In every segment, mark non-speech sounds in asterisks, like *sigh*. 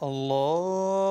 Allah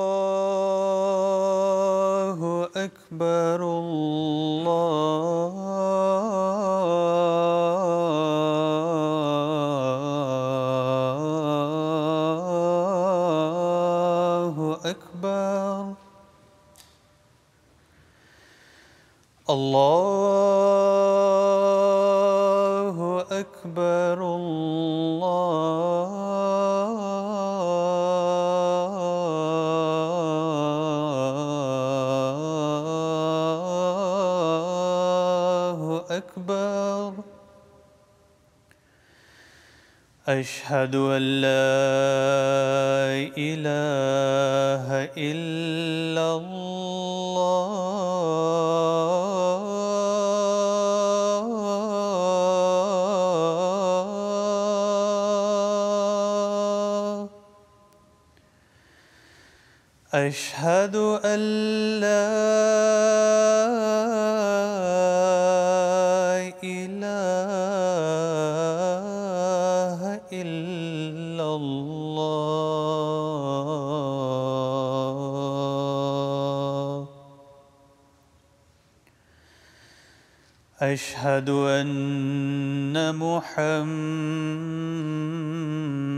أشهد أن لا إله إلا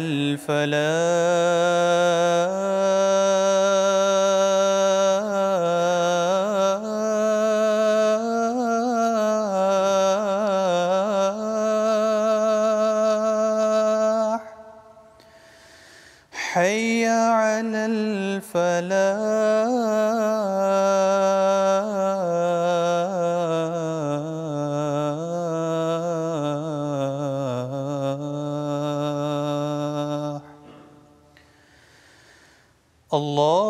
الفلاح. Allah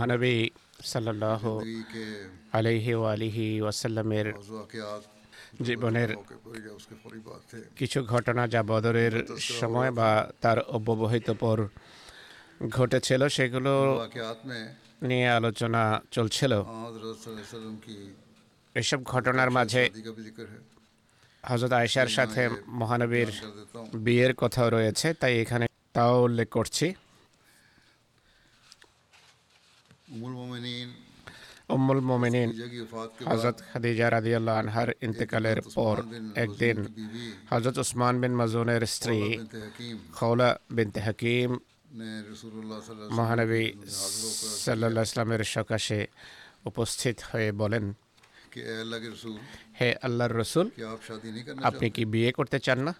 মহানবী সাল্লাহ আলহি ও আলিহি ওয়াসাল্লামের জীবনের কিছু ঘটনা যা বদরের সময় বা তার অব্যবহিত পর ঘটেছিল সেগুলো নিয়ে আলোচনা চলছিল। এসব ঘটনার মাঝে হজরত আয়েশার সাথে মহানবীর বিয়ের কথাও রয়েছে তাই এখানে তাও উল্লেখ করছি। উম্মুল মোমেনিন হযরত খাদিজা রাদিয়াল্লাহু আনহার ইন্তেকালের পর একদিন হযরত ওসমান বিন মাজুনের স্ত্রী খৌলা বিনতে হাকিম মহানবী সাল্লা ইসলামের সকাশে উপস্থিত হয়ে বলেন হে আল্লাহর রসুল? আপনি কি বিয়ে করতে চান না?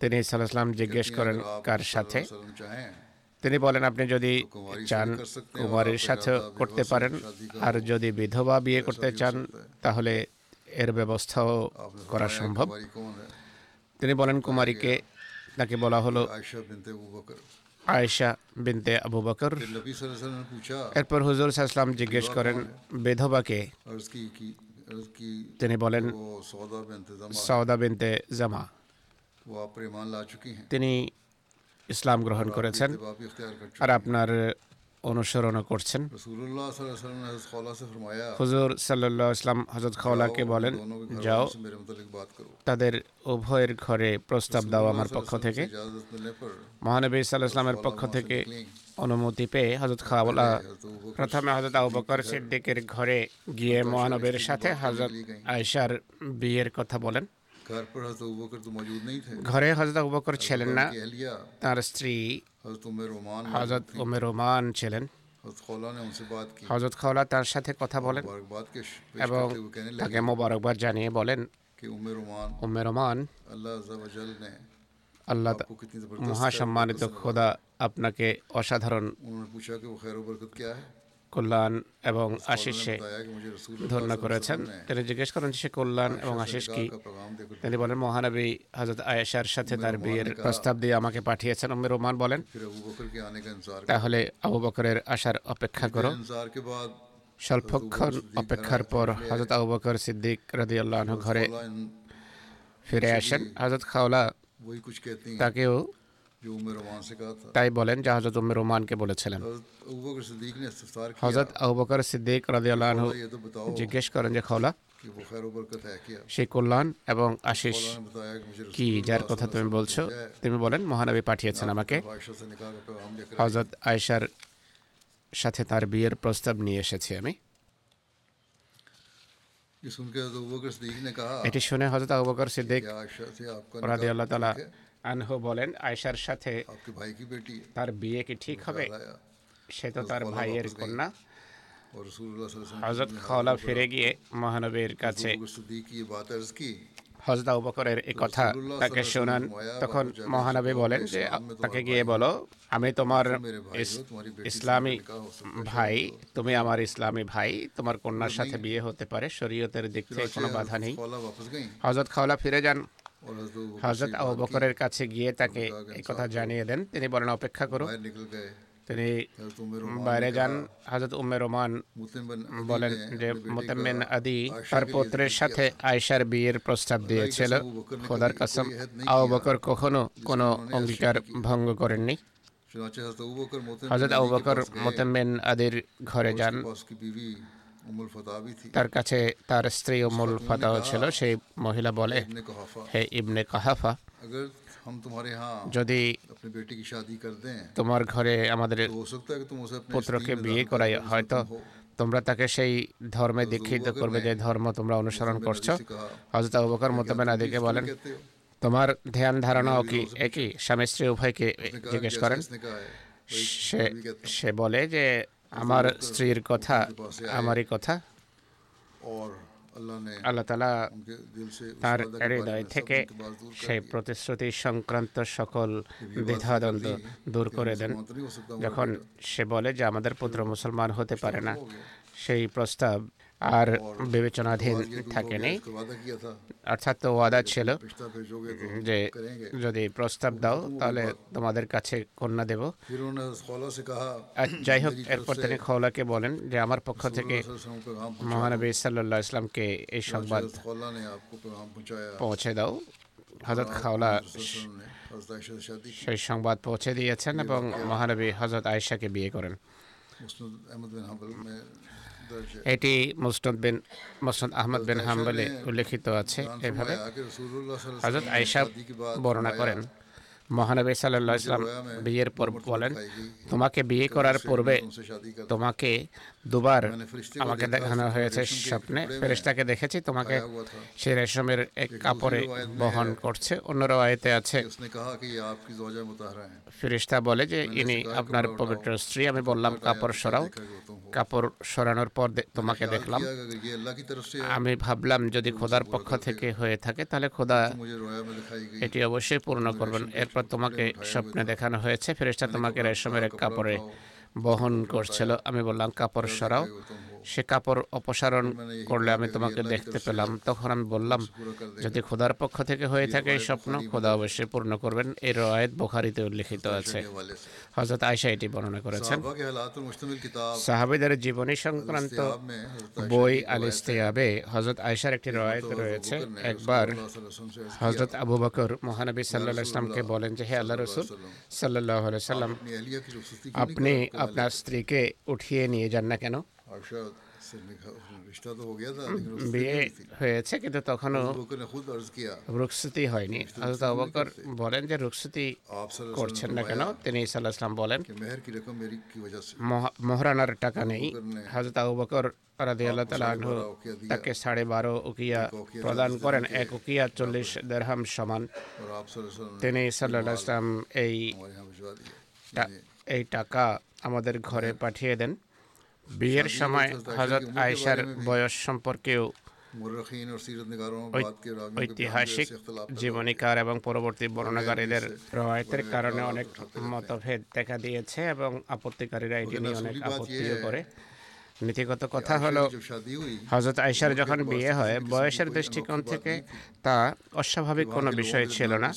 তিনি সাল্লাহ জিজ্ঞেস করেন কার সাথে? তিনি বলেন আপনি যদি চান কুমারের সাথে করতে পারেন আর যদি বিধবা বিয়ে করতে চান তাহলে এর ব্যবস্থাও করা সম্ভব। তিনি বলেন কুমারীকে তাকে বলা হলো আয়েশা বিনতে আবু বকর। এরপর হুজুর সাহসালাম জিজ্ঞেস করেন বেধবাকে? তিনি বলেন সৌদা বিনতে জামা। তিনি ইসলাম গ্রহণ করেছেন আর আপনার অনুসরণ করছেন। হুজুর সাল্লাহ ইসলাম হজরত খাওলাকে বলেন যাও তাদের উভয়ের ঘরে প্রস্তাব দাও আমার পক্ষ থেকে। মহানবী সাল্লাহ ইসলামের পক্ষ থেকে অনুমতি পেয়ে হজরত খাওলা প্রথমে হজরত আবু বকর সিদ্দিকের ঘরে গিয়ে মহানবীর সাথে হজরত আয়সার বিয়ের কথা বলেন। ঘরে হজরত আবু বকর ছিলেন না তার স্ত্রী হজরত ওমে রোমান ছিলেন হজরত খাওলা তার সাথে কথা বলেন এবং তাকে মোবারকবাদ জানিয়ে বলেন উমে রোমান আল্লাহ মহাসম্মানিত খোদা আপনাকে অসাধারণ কল্যাণ এবং আশিসে ধন্য করেছেন তিনি জিজ্ঞেস করেন সে কল্যাণ এবং আশিস কি? তিনি বলেন মহানবী হজরত আয়েশার সাথে তার বিয়ের প্রস্তাব দিয়ে আমাকে পাঠিয়েছেন। উম্মে রহমান বলেন তাহলে আবু বকরের আসার অপেক্ষা করো। স্বল্পক্ষণ অপেক্ষার পর হজরত আবু বকর সিদ্দিক রাদিয়াল্লাহু ঘরে ফিরে আসেন। হজরত খাওলা তাকেও তাই বলেন যে হজরত উম্মে রোমানকে বলেছিলেন হজরত আবু বকর সিদ্দিক রাদিয়াল্লাহু জিজ্ঞেস করেন যে খাওলা সেই কল্যাণ এবং আশিস কি যার কথা তুমি বলছো তুমি বলেন মহানবী পাঠিয়েছেন আমাকে হজরত আয়েশার সাথে তার বিয়ের প্রস্তাব নিয়ে এসেছি আমি এটি শুনে হজরত আবু বকর সিদ্দিক রাদিয়াল্লাহু তালা আনহু বলেন আয়সার সাথে তার বিয়ে কি ঠিক হবে? সে তো তার ভাইয়ের কন্যা। হজরত খাওলা ফিরে গিয়ে মহানবীর কাছে কথা তাকে শোনান। তখন মহানবী বলেন যে তাকে গিয়ে বলো আমি তোমার ইসলামী ভাই তুমি আমার ইসলামী ভাই তোমার কন্যার সাথে বিয়ে হতে পারে শরীয়তের দিক থেকে কোনো বাধা নেই। হজরত খাওলা ফিরে যান। হাজরত আবু বকরের কাছে গিয়ে তাকে এই কথা জানিয়ে দেন। তিনি বলেন অপেক্ষা করো। তিনি বাইরে যান। হাজরত উম্মে রোমান বলেন যে মোতাম্মেন আদি তার পুত্রের সাথে আয়েশার বিয়ের প্রস্তাব দিয়েছিল। খোদার কসম আবু বকর কখনো কোনো অঙ্গীকার ভঙ্গ করেননি। হাজরত আবু বকর মুতাম্মিন আদির ঘরে যান। তার কাছে তার স্ত্রী উমুল ফাতাও ছিল সেই মহিলা বলে হে ইবনে কাহাফা যদি তোমার ঘরে আমাদের পুত্রকে বিয়ে করাই হয়তো তোমরা তাকে সেই ধর্মে দীক্ষিত করবে যে ধর্ম তোমরা অনুসরণ করছ। হজরত অবকর মোতাবেন আদিকে বলেন তোমার ধ্যান ধারণাও কি একই? স্বামী স্ত্রী উভয়কে জিজ্ঞেস করেন। সে সে বলে যে আমার স্ত্রীর কথা আমারই কথা। আল্লাহ তালা তার হৃদয় থেকে সেই প্রতিশ্রুতি সংক্রান্ত সকল দ্বিধাদ্বন্দ্ব দূর করে দেন। যখন সে বলে যে আমাদের পুত্র মুসলমান হতে পারে না সেই প্রস্তাব আর বিবেচনাধীন থাকেনি। অর্থাৎ তো ওয়াদা ছিল যে যদি প্রস্তাব দাও, তাহলে তোমাদের কাছে কন্যা দেব। যাই হোক, এরপর তিনি খওলাকে বলেন যে, আমার পক্ষ থেকে মহানবী সাল্লা ইসলামকে এই সংবাদ পৌঁছে দাও। হজরত খাওলা সেই সংবাদ পৌঁছে দিয়েছেন এবং মহানবী হজরত আয়েশাকে বিয়ে করেন। এটি মুসনদ বিন মুসনদ আহমদ বিন হাম্বলে উল্লেখিত আছে এভাবে। হযরত আয়েশা বর্ণনা করেন মহানবী সাল্লাহ ইসলাম বিয়ের পর বলেন তোমাকে বিয়ে করার পূর্বে তোমাকে দুবার আমাকে দেখানো হয়েছে স্বপ্নে। ফেরেশতাকে দেখেছি তোমাকে সে রেশমের এক কাপড়ে বহন করছে। অন্য রায়তে আছে ফেরেশতা বলে যে ইনি আপনার পবিত্র স্ত্রী আমি বললাম কাপড় সরাও। কাপড় সরানোর পর তোমাকে দেখলাম। আমি ভাবলাম যদি খোদার পক্ষ থেকে হয়ে থাকে তাহলে খোদা এটি অবশ্যই পূর্ণ করবেন। এরপর তারপর তোমাকে স্বপ্নে দেখানো হয়েছে, ফেরেশতা তোমাকে রেশমের এক কাপড়ে বহন করছিল। আমি বললাম, কাপড় সরাও। সে কাপড় অপসারণ করলে আমি তোমাকে দেখতে পেলাম। তখন আমি বললাম যদি খোদার পক্ষ থেকে হয়ে থাকে এই স্বপ্ন খোদা অবশ্যই পূর্ণ করবেন। এই আয়াত বোখারিতে উল্লিখিত আছে। হজরত আয়সা এটি বর্ণনা করেছেন। সাহাবিদের জীবনী সংক্রান্ত বই আল ইস্তিয়াবে হজরত আয়সার একটি রয়েত রয়েছে। একবার হজরত আবু বকর মহানবী সাল্লাহ ইসলামকে বলেন যে হে আল্লাহ রসুল সাল্লাহ সাল্লাম আপনি আপনার স্ত্রীকে উঠিয়ে নিয়ে যান না কেন? বিয়ে হয়েছে কিন্তু তখনও রুকসুতি হয়নি হজরত অবকর আচ্ছা, বলেন যে রুকসুতি করছেন না কেন? তিনি ইসাল্লাহ ইসলাম বলেন। মহারানার টাকা নেই। হজরত অবকর রাধি আল্লাহ তালা তাকে সাড়ে বারো উকিয়া প্রদান করেন। এক উকিয়া চল্লিশ দেড়হাম সমান। তিনি সাল্লাহ ইসলাম এই এই টাকা আমাদের ঘরে পাঠিয়ে দেন। বিয়ের সময় হজরত আয়েশার বয়স সম্পর্কেও ঐতিহাসিক জীবনীকার এবং পরবর্তী বর্ণনাকারীদের রয়েতের কারণে অনেক মতভেদ দেখা দিয়েছে এবং আপত্তিকারীরা এটি নিয়ে অনেক আপত্তিও করে। নীতিগত কথা হলো হজরত আয়সার যখন বিয়ে হয় বয়সের দৃষ্টিকোণ থেকে তা অস্বাভাবিক কোনো বিষয় ছিল না।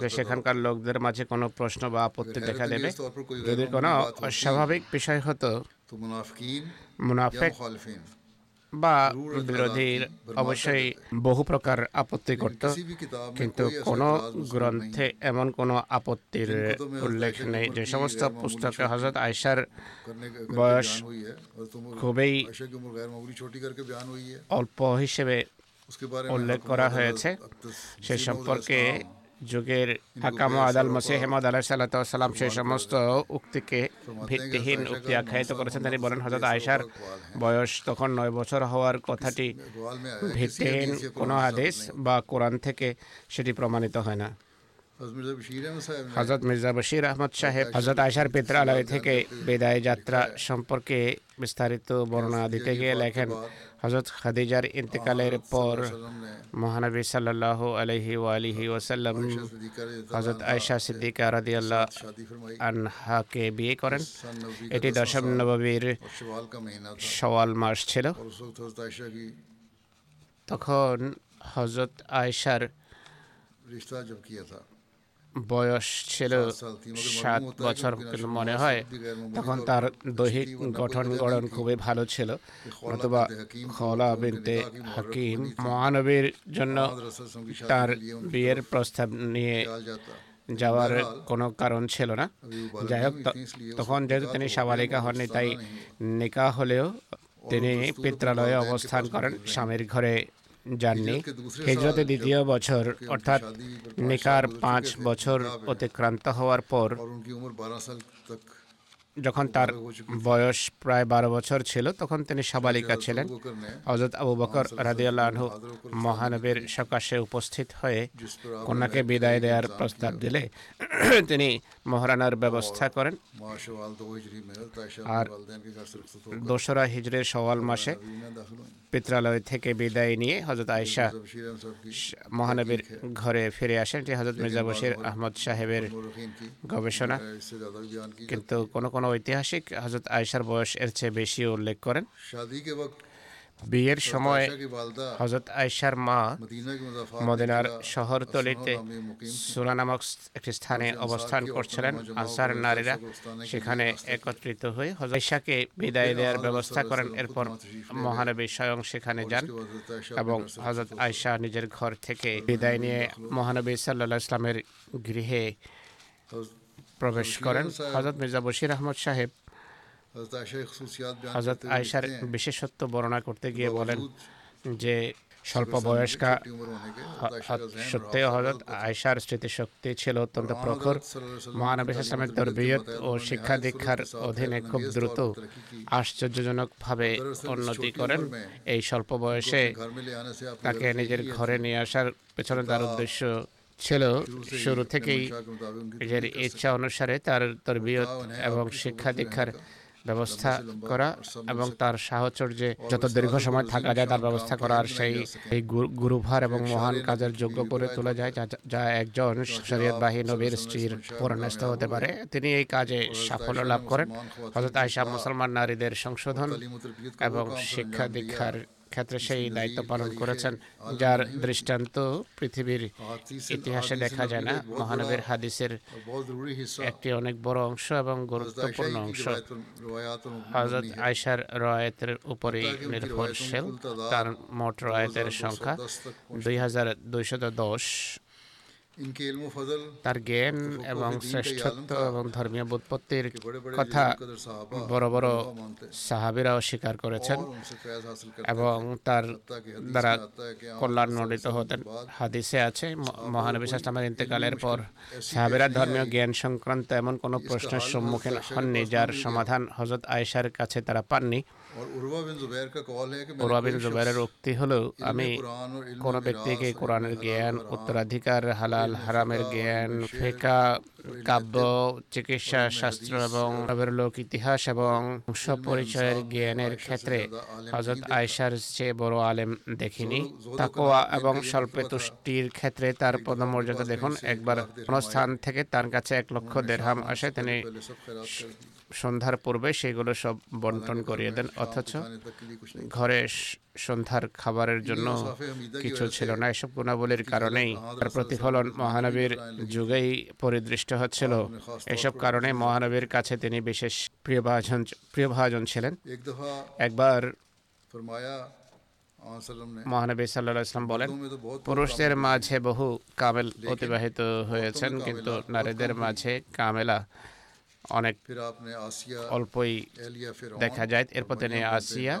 যে সেখানকার লোকদের মাঝে কোনো প্রশ্ন বা আপত্তি দেখা দেবে যদি কোনো অস্বাভাবিক বিষয় হতো মুনাফেক বা বিরোধীর অবশ্যই বহু প্রকার আপত্তি করত কিন্তু কোন গ্রন্থে এমন কোনো আপত্তির উল্লেখ নেই যে সমস্ত পুস্তকে হজরত আয়সার বয়স খুবই অল্প হিসেবে উল্লেখ করা হয়েছে সে সম্পর্কে যুগের হাকাম আদাল মসিহমদ আলাহ সালাম সেই সমস্ত উক্তিকে ভিত্তিহীন উক্তি আখ্যায়িত করেছেন তিনি। বলেন হজরত আয়সার বয়স তখন নয় বছর হওয়ার কথাটি ভিত্তিহীন কোনো আদেশ বা কোরআন থেকে সেটি প্রমাণিত হয় না। হজরত মির্জা বশির আহমদ সাহেব হজরত আয়সার পিত্রালয় থেকে বিদায় যাত্রা সম্পর্কে বিস্তারিত বর্ণনা দিতে গিয়ে লেখেন হজরত খাদিজার ইন্তেকালের পর মহানবী সাল্লাহ আলহি আলহি ওসাল্লাম হজরত আয়সা সিদ্দিকা রাদি আল্লাহ আনহাকে বিয়ে করেন। এটি দশম নববীর সওয়াল মাস ছিল। তখন হজরত আয়সার রিশতা জব কিয়া বয়স ছিল সাত বছর মনে হয়। তখন তার দৈহিক গঠন গড়ন খুবই ভালো ছিল। অথবা খলা বিনতে হাকিম মহানবীর জন্য তার বিয়ের প্রস্তাব নিয়ে যাওয়ার কোনো কারণ ছিল না। যাই হোক তখন যেহেতু তিনি সাবালিকা হননি তাই নিকা হলেও তিনি পিত্রালয়ে অবস্থান করেন। স্বামীর ঘরে যাননি হিজরতে দ্বিতীয় বছর অর্থাৎ নিকার পাঁচ বছর অতিক্রান্ত হওয়ার পর যখন তার বয়স প্রায় বারো বছর ছিল তখন তিনি সাবালিকা ছিলেন। হজরত আবু বকর রাদিয়াল্লাহু মহানবীর সকাশে উপস্থিত হয়ে কন্যাকে বিদায় দেওয়ার প্রস্তাব দিলে *clears throat* তিনি মহারানার ব্যবস্থা করেন। আর দোসরা হিজরের সওয়াল মাসে পিত্রালয় থেকে বিদায় নিয়ে হজরত আয়েশা মহানবীর ঘরে ফিরে আসেন যে হজরত মির্জা বশির আহমদ সাহেবের গবেষণা। কিন্তু কোন কোন ঐতিহাসিক হজরত আয়েশার বয়স এর চেয়ে বেশি উল্লেখ করেন। বিয়ের সময় হজরত আয়সার মা মদিনার শহরতলিতে সোনা নামক একটি স্থানে অবস্থান করছিলেন আনসার নারীরা। সেখানে একত্রিত হয়ে হজরত আয়সাকে বিদায় দেওয়ার ব্যবস্থা করেন। এরপর মহানবী স্বয়ং সেখানে যান এবং হজরত আয়সা নিজের ঘর থেকে বিদায় নিয়ে মহানবী সাল্লা ইসলামের গৃহে প্রবেশ করেন। হজরত মির্জা বশির আহমদ সাহেব হজরত আয়েশার বিশেষত্ব বর্ণনা করতে গিয়ে বলেন যে স্বল্প বয়স্কা সত্ত্বেও হজরত আয়সার স্মৃতিশক্তি ছিল অত্যন্ত প্রখর। মহানবী ইসলামের তরবিয়ত ও শিক্ষা দীক্ষার অধীনে খুব দ্রুত আশ্চর্যজনকভাবে উন্নতি করেন। এই স্বল্প বয়সে তাকে নিজের ঘরে নিয়ে আসার পেছনে তার উদ্দেশ্য ছিল শুরু থেকেই নিজের ইচ্ছা অনুসারে তার তরবিয়ত এবং শিক্ষা দীক্ষার ব্যবস্থা করা এবং তার সাহচর্যে যত দীর্ঘ সময় থাকা যায় তার ব্যবস্থা করার সেই এই গুরুভার এবং মহান কাজের যোগ্য করে তোলা যায় যা একজন শরীয়তবাহী নবীর স্ত্রীর পরনস্ত হতে পারে। তিনি এই কাজে সাফল্য লাভ করেন। হযরত আয়েশা মুসলমান নারীদের সংশোধন এবং শিক্ষা দীক্ষার ক্ষেত্রে সেই দায়িত্ব পালন করেছেন যার দৃষ্টান্ত পৃথিবীর ইতিহাসে দেখা যায় না। মহানবীর হাদিসের একটি অনেক বড় অংশ এবং গুরুত্বপূর্ণ অংশ। হজরত আয়সার রয়েতের উপরেই নির্ভরশীল। তার মোট রয়েতের সংখ্যা দুই হাজার দুইশত দশ। তার জ্ঞান এবং শ্রেষ্ঠত্ব এবং ধর্মীয় বোধপত্তির কথা বড় বড় সাহাবিরা স্বীকার করেছেন এবং তার দ্বারা কল্যাণ মণ্ডিত হতেন। হাদিসে আছে মহানবী আমার ইন্তেকালের পর সাহাবিরা ধর্মীয় জ্ঞান সংক্রান্ত এমন কোনো প্রশ্নের সম্মুখীন হননি যার সমাধান হজরত আয়েশার কাছে তারা পাননি। উরওয়া জুবাইরের উক্তি হলো আমি কোনো ব্যক্তিকে কোরআনের জ্ঞান উত্তরাধিকার হালাল হারামের জ্ঞান ফেকা কাব্য, চিকিৎসা, শাস্ত্র এবং লোক ইতিহাস এবং পরিচয়ের জ্ঞানের ক্ষেত্রে হজরত আয়সার চেয়ে বড় আলেম দেখিনি। তাকোয়া এবং স্বল্পে তুষ্টির ক্ষেত্রে তার পদমর্যাদা দেখুন, একবার কোনো স্থান থেকে তার কাছে এক লক্ষ দেড়হাম আসে, তিনি সন্ধ্যার পূর্বে সেগুলো সব বন্টন করিয়ে দেন, অথচ ঘরে সন্ধ্যার খাবারের জন্য কিছু ছিল না এসব গুণাবলীর কারণেই তার প্রতিফলন মহানবীর যুগেই পরিদৃষ্ট হচ্ছিল। এসব কারণে মহানবীর কাছে তিনি বিশেষ প্রিয়ভাজন প্রিয়ভাজন ছিলেন। একবার মহানবী সাল্লাহ ইসলাম বলেন পুরুষদের মাঝে বহু কামেল অতিবাহিত হয়েছেন কিন্তু নারীদের মাঝে কামেলা অনেক অল্পই দেখা যায়। এরপর তিনি আসিয়া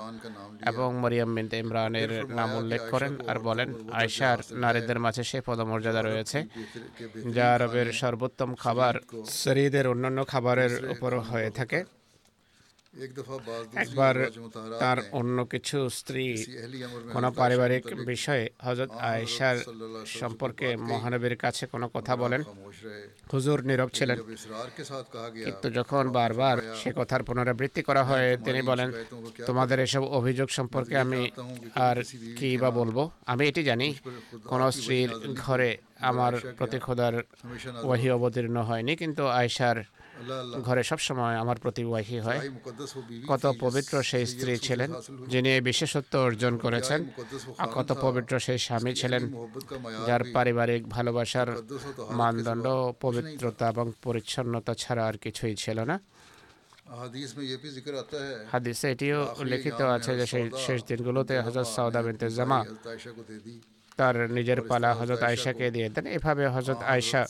এবং মরিয়াম মিন্ত ইমরানের নাম উল্লেখ করেন আর বলেন আয়সার নারীদের মাঝে সে পদমর্যাদা রয়েছে যা আরবের সর্বোত্তম খাবার শরীদের অন্যান্য খাবারের উপর হয়ে থাকে। একবার তার অন্য কিছু স্ত্রী কোনো পারিবারিক বিষয়ে হজরত আয়েশার সম্পর্কে মহানবীর কাছে কোনো কথা বলেন? হুজুর নীরব ছিলেন। কিন্তু যখন বারবার সে কথার পুনরাবৃত্তি করা হয় তিনি বলেন তোমাদের এসব অভিযোগ সম্পর্কে আমি আর কি বা বলব? আমি এটি জানি কোনো স্ত্রীর ঘরে আমার প্রতি খোদার ওয়াহি অবতীর্ণ হয়নি কিন্তু আয়েশার ঘরে সবসময় আমার প্রতি ওয়াহি হয়। কত পবিত্র সেই স্ত্রী ছিলেন যিনি এই বিশেষত্ব অর্জন করেছেন আর কত পবিত্র সেই স্বামী ছিলেন যার পারিবারিক ভালোবাসার মানদণ্ড পবিত্রতা এবং পরিচ্ছন্নতা ছাড়া আর কিছুই ছিল না। হাদিসে এটিও লিখিত আছে যে সেই শেষ দিনগুলোতে হাজার সাউদা বিনতে জামা। তার নিজের পালা হজরত আয়সাকে দিয়ে দেন। এভাবে হজরত আয়সা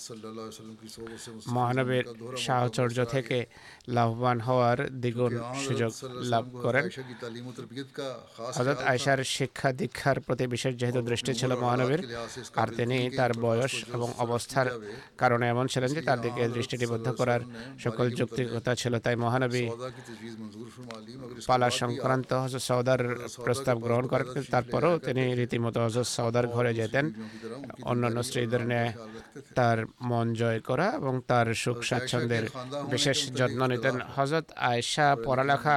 মহানবীর সাহচর্য থেকে লাভবান হওয়ার দ্বিগুণ সুযোগ লাভ করেন। হজরত আয়সার শিক্ষা দীক্ষার প্রতি বিশেষ যেহেতু দৃষ্টি ছিল মহানবীর আর তিনি তার বয়স এবং অবস্থার কারণে এমন ছিলেন যে তার দিকে দৃষ্টিনিবদ্ধ করার সকল যুক্তিকতা ছিল তাই মহানবী পালা সংক্রান্ত হজরত সৌদার প্রস্তাব গ্রহণ করেন। তারপরেও তিনি রীতিমতো হজরত সৌদার ঘরে যেতেন। অন্যান্য স্ত্রীদের নিয়ে তার মন জয় করা এবং তার সুখ স্বাচ্ছন্দ্যের বিশেষ যত্ন নিতেন। হজরত আয়েশা পড়ালেখা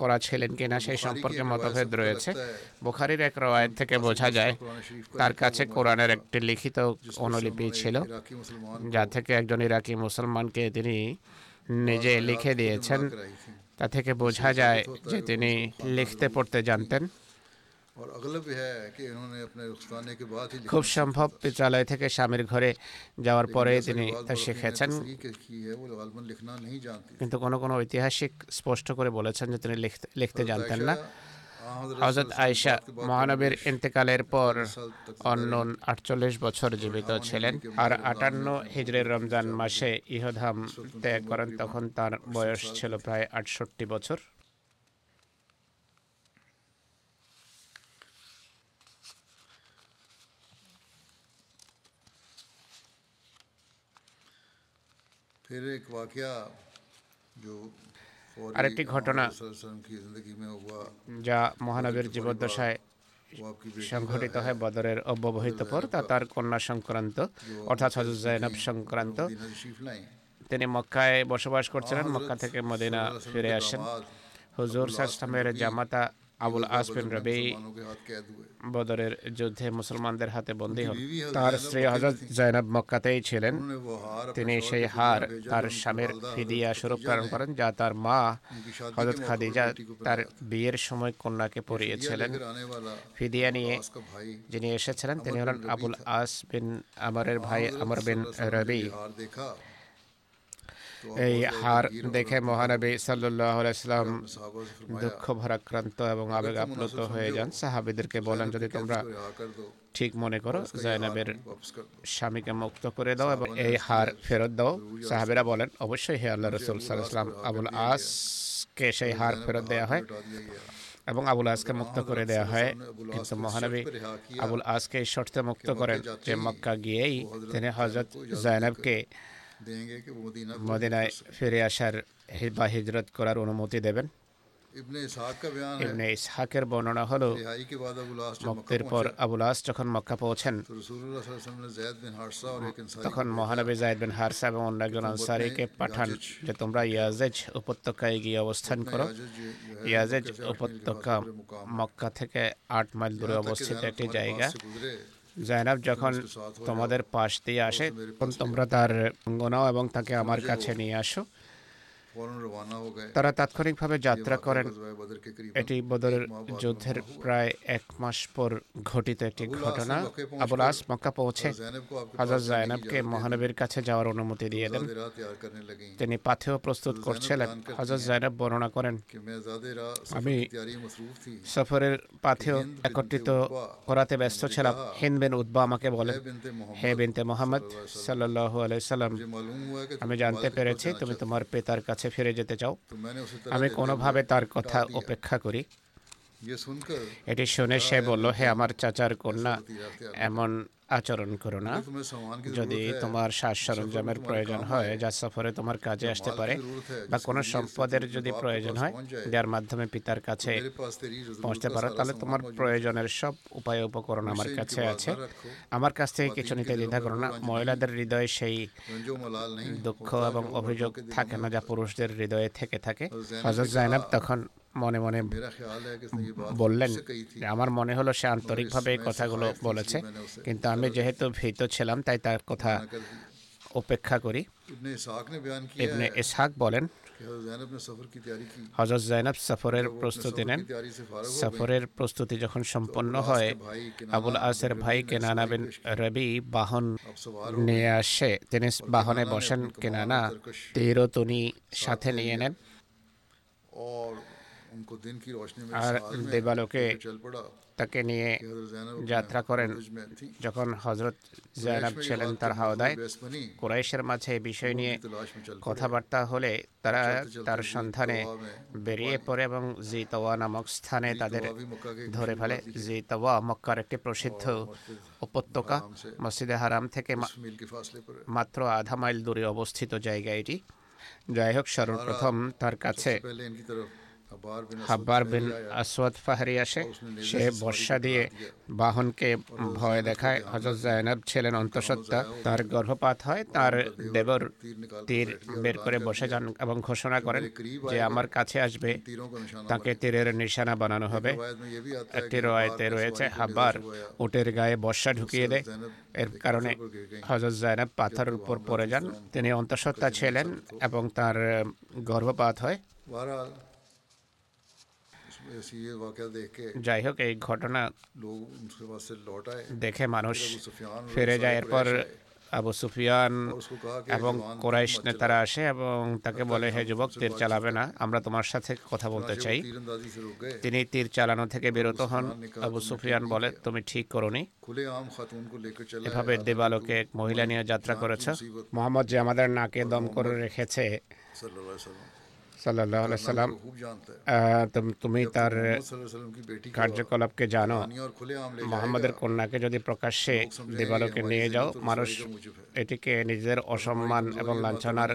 করা ছিলেন কিনা সেই সম্পর্কে মতভেদ রয়েছে। বুখারির এক রওয়ায়ত থেকে বোঝা যায়, তার কাছে কোরআনের একটি লিখিত অনুলিপি ছিল, যা থেকে একজন ইরাকি মুসলমানকে তিনি নিজে লিখে দিয়েছেন। তা থেকে বোঝা যায় যে তিনি লিখতে পড়তে জানতেন। খুব সম্ভব বিদ্যালয় থেকে স্বামীর ঘরে যাওয়ার পরে তিনি তা শিখেছেন কিন্তু কোনো কোনো ঐতিহাসিক স্পষ্ট করে বলেছেন যে তিনি লিখতে জানতেন না হজরত আয়েশা মহানবীর ইন্তেকালের পর অন্য আটচল্লিশ বছর জীবিত ছিলেন আর আটান্ন হিজরের রমজান মাসে ইহধাম ত্যাগ করেন তখন তার বয়স ছিল প্রায় আটষট্টি বছর আরেকটি ঘটনা যা মহানবীর জীবদ্দশায় সংঘটিত হয় বদরের অব্যবহিত পর তা তার কন্যা সংক্রান্ত অর্থাৎ হজর জৈনব সংক্রান্ত তিনি মক্কায় বসবাস করছিলেন মক্কা থেকে মদিনা ফিরে আসেন। হুজুর সাস্তামের জামাতা আবুল আসবেন রবি বদরের যুদ্ধে মুসলমানদের হাতে বন্দী হন। তার স্ত্রী হজরত জয়নাব মক্কাতেই ছিলেন। তিনি সেই হার তার স্বামীর ফিদিয়া স্বরূপ ধারণ করেন যা তার মা হজরত খাদিজা তার বিয়ের সময় কন্যাকে পরিয়েছিলেন ফিদিয়া নিয়ে যিনি এসেছিলেন তিনি হলেন আবুল আস বিন আমরের ভাই আমর বিন রবি। এই হার দেখে মহানবী সাল্লাহ দুঃখ ভরাক্রান্ত এবং আবেগ আপ্লুত হয়ে যান। সাহাবিদেরকে বলেন, যদি তোমরা ঠিক মনে করো, জয়নাবের স্বামীকে মুক্ত করে দাও এবং এই হার ফেরত দাও। সাহাবেরা বলেন, অবশ্যই হে আল্লাহ রসুল সাল্লাম, আবুল আসকে সেই হার ফেরত দেয়া হয় এবং আবুল আসকে মুক্ত করে দেয়া হয়। কিন্তু মহানবী আবুল আসকে এই শর্তে মুক্ত করেন যে মক্কা গিয়েই তিনি হজরত জয়নাবকে মদিনায় ফিরে আসার বা হিজরত করার অনুমতি দেবেন। ইবনে ইসহাকের বর্ণনা হলো মুক্তির পর আবুল আস যখন মক্কা পৌঁছেন তখন মহানবী জায়দ বিন হারসা এবং অন্য একজন আনসারিকে পাঠান যে তোমরা ইয়াজেজ উপত্যকায় গিয়ে অবস্থান করো। ইয়াজেজ উপত্যকা মক্কা থেকে আট মাইল দূরে অবস্থিত একটি জায়গা। জায়নাব যখন তোমাদের পাশ দিয়ে আসে, তখন তোমরা তার অঙ্গনাও এবং তাকে আমার কাছে নিয়ে আসো। তারা তাৎক্ষণিকভাবে যাত্রা করেন। এটি বদরের যুদ্ধের প্রায় এক মাস পর ঘটিত একটি ঘটনা। আবুল আস মক্কা পৌঁছে হাজার জায়নাবকে মহানবীর কাছে যাওয়ার অনুমতি দিয়ে দেন। তিনি পাথেও প্রস্তুত করছিলেন। হাজার জায়নাব বর্ণনা করেন আমি সফরের পাথেও একত্রিত করাতে ব্যস্ত ছিলাম। হিন বিন উদ্বা আমাকে বলেন হে বিনতে মোহাম্মদ সাল্লাহ আলাইসাল্লাম আমি জানতে পেরেছি তুমি তোমার পিতার কাছে কাছে ফিরে যেতে চাও আমি কোনোভাবে তার কথা অপেক্ষা করি। এটি শুনে সে বলল হে আমার চাচার কন্যা এমন আচরণ করো না। যদি তোমার সাজ সরঞ্জামের প্রয়োজন হয় যা সফরে তোমার কাজে আসতে পারে বা কোনো সম্পদের যদি প্রয়োজন হয় যার মাধ্যমে পিতার কাছে পৌঁছতে পারো তাহলে তোমার প্রয়োজনের সব উপায় উপকরণ আমার কাছে আছে। আমার কাছ থেকে কিছু নিতে দ্বিধা করো না। মহিলাদের হৃদয়ে সেই দুঃখ এবং অভিযোগ থাকে না যা পুরুষদের হৃদয়ে থেকে থাকে। হজর জাইনাব তখন মনে মনে বললেন আমার মনে হলো সে আন্তরিকভাবে এই কথাগুলো বলেছে কিন্তু আমি আমি যেহেতু ভীত ছিলাম তাই তার কথা উপেক্ষা করি। ইবনে ইসহাক বলেন হজরত জাইনাব সফরের প্রস্তুতি নেন। সফরের প্রস্তুতি যখন সম্পন্ন হয় আবুল আসের ভাই কেনানা বিন রবি বাহন নিয়ে আসে। তিনি বাহনে বসেন কেনানা তীরও তিনি সাথে নিয়ে নেন। আর দেবালোকে তাকে নিয়ে যাত্রা করেন। যখন হজরত জয়নাব ছিলেন তার হাওদায়, কুরাইশের মাঝে এই বিষয় নিয়ে কথাবার্তা হলে তারা তার সন্ধানে বেরিয়ে পড়ে এবং জিতওয়া নামক স্থানে তাদের ধরে ফেলে। জিতওয়া মক্কার একটি প্রসিদ্ধ উপত্যকা মসজিদে হারাম থেকে মাত্র আধা মাইল দূরে অবস্থিত জায়গা এটি। যাই হোক সর্বপ্রথম তার কাছে হাব্বার বিন আসওয়াদ ফাহরি আসে সে বর্ষা দিয়ে বাহনকে ভয় দেখায়। হজরত জায়নাব ছিলেন অন্তঃসত্ত্বা। তার গর্ভপাত হয় তার দেবর তীর বের করে বসে যান এবং ঘোষণা করেন যে আমার কাছে আসবে। তাকে তীরের নিশানা বানানো হবে। একটি রয়েতে রয়েছে হাব্বার উটের গায়ে বর্ষা ঢুকিয়ে দেয়। এর কারণে হজরত জায়নাব পাথরের উপর পড়ে যান। তিনি অন্তঃসত্ত্বা ছিলেন এবং তার গর্ভপাত হয়। যাই হোক এই ঘটনা দেখে মানুষ ফিরে যায় এরপর আবু সুফিয়ান এবং কোরাইশ নেতারা আসে এবং তাকে বলে হে যুবক তীর চালাবে না আমরা তোমার সাথে কথা বলতে চাই তিনি তীর চালানো থেকে বিরত হন আবু সুফিয়ান বলে তুমি ঠিক করনি এভাবে দেবালোকে এক মহিলা নিয়ে যাত্রা করেছ মোহাম্মদ যে আমাদের নাকে দম করে রেখেছে সাল্লাহ সাল্লাম তুমি তার কার্যকলাপকে জানো। মোহাম্মদের কন্যাকে যদি প্রকাশ্যে দেবালোকে নিয়ে যাও মানুষ এটিকে নিজের অসম্মান এবং লাঞ্ছনার